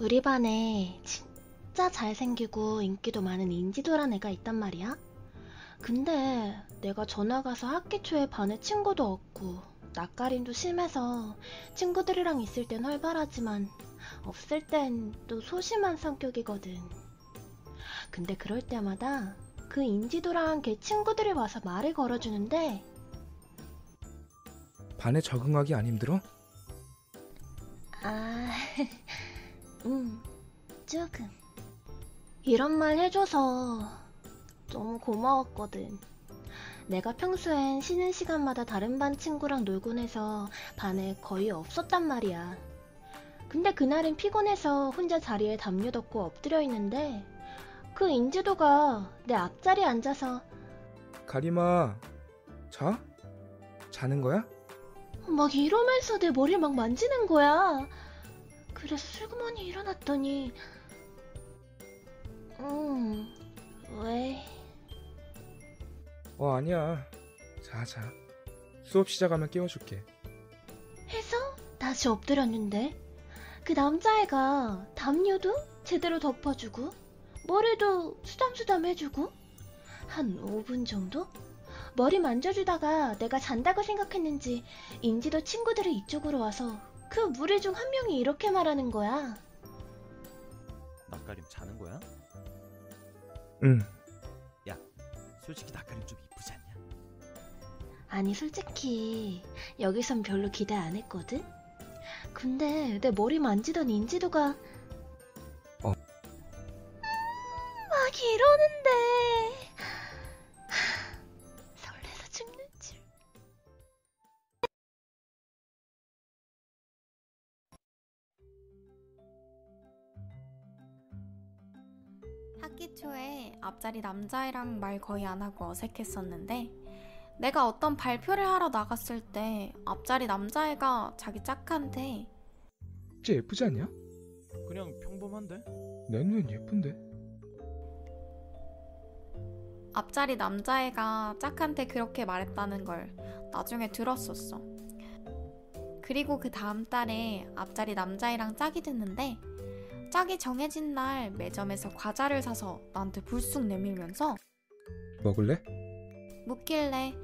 우리 반에 진짜 잘생기고 인기도 많은 인지도란 애가 있단 말이야. 근데 내가 전화 가서 학기 초에 반에 친구도 없고 낯가림도 심해서 친구들이랑 있을 땐 활발하지만 없을 땐 또 소심한 성격이거든. 근데 그럴 때마다 그 인지도랑 걔 친구들이 와서 말을 걸어주는데 반에 적응하기 안 힘들어? 아, 응, 조금. 이런 말 해줘서 너무 고마웠거든. 내가 평소엔 쉬는 시간마다 다른 반 친구랑 놀곤 해서 반에 거의 없었단 말이야. 근데 그날은 피곤해서 혼자 자리에 담요 덮고 엎드려 있는데 그 인지도가 내 앞자리에 앉아서 가림아, 자? 자는 거야? 막 이러면서 내 머리를 막 만지는 거야. 그래서 슬그머니 일어났더니, 음, 왜? 어, 아니야. 자, 자. 수업 시작하면 깨워줄게. 해서 다시 엎드렸는데, 그 남자애가 담요도 제대로 덮어주고, 머리도 수담수담 해주고, 한 5분 정도? 머리 만져주다가 내가 잔다고 생각했는지 인지도 친구들이 이쪽으로 와서 그 무리 중 한 명이 이렇게 말하는 거야. 낯가림 자는 거야? 응. 솔직히 낯가림 좀 이쁘지 않냐? 아니 솔직히 여기선 별로 기대 안 했거든? 근데 내 머리 만지던 인지도가 어. 음, 막 이러는데 학기 초에 앞자리 남자애랑 말 거의 안 하고 어색했었는데 내가 어떤 발표를 하러 나갔을 때 앞자리 남자애가 자기 짝한테 쟤 예쁘지 않냐? 그냥 평범한데? 내 눈엔 예쁜데. 앞자리 남자애가 짝한테 그렇게 말했다는 걸 나중에 들었었어. 그리고 그 다음 달에 앞자리 남자애랑 짝이 됐는데 짝이 정해진 날 매점에서 과자를 사서 나한테 불쑥 내밀면서 먹을래? 묻길래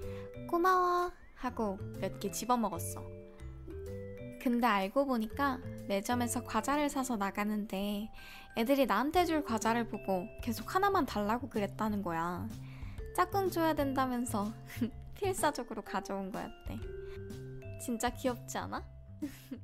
고마워 하고 몇 개 집어먹었어. 근데 알고 보니까 매점에서 과자를 사서 나가는데 애들이 나한테 줄 과자를 보고 계속 하나만 달라고 그랬다는 거야. 짝꿍 줘야 된다면서 필사적으로 가져온 거였대. 진짜 귀엽지 않아?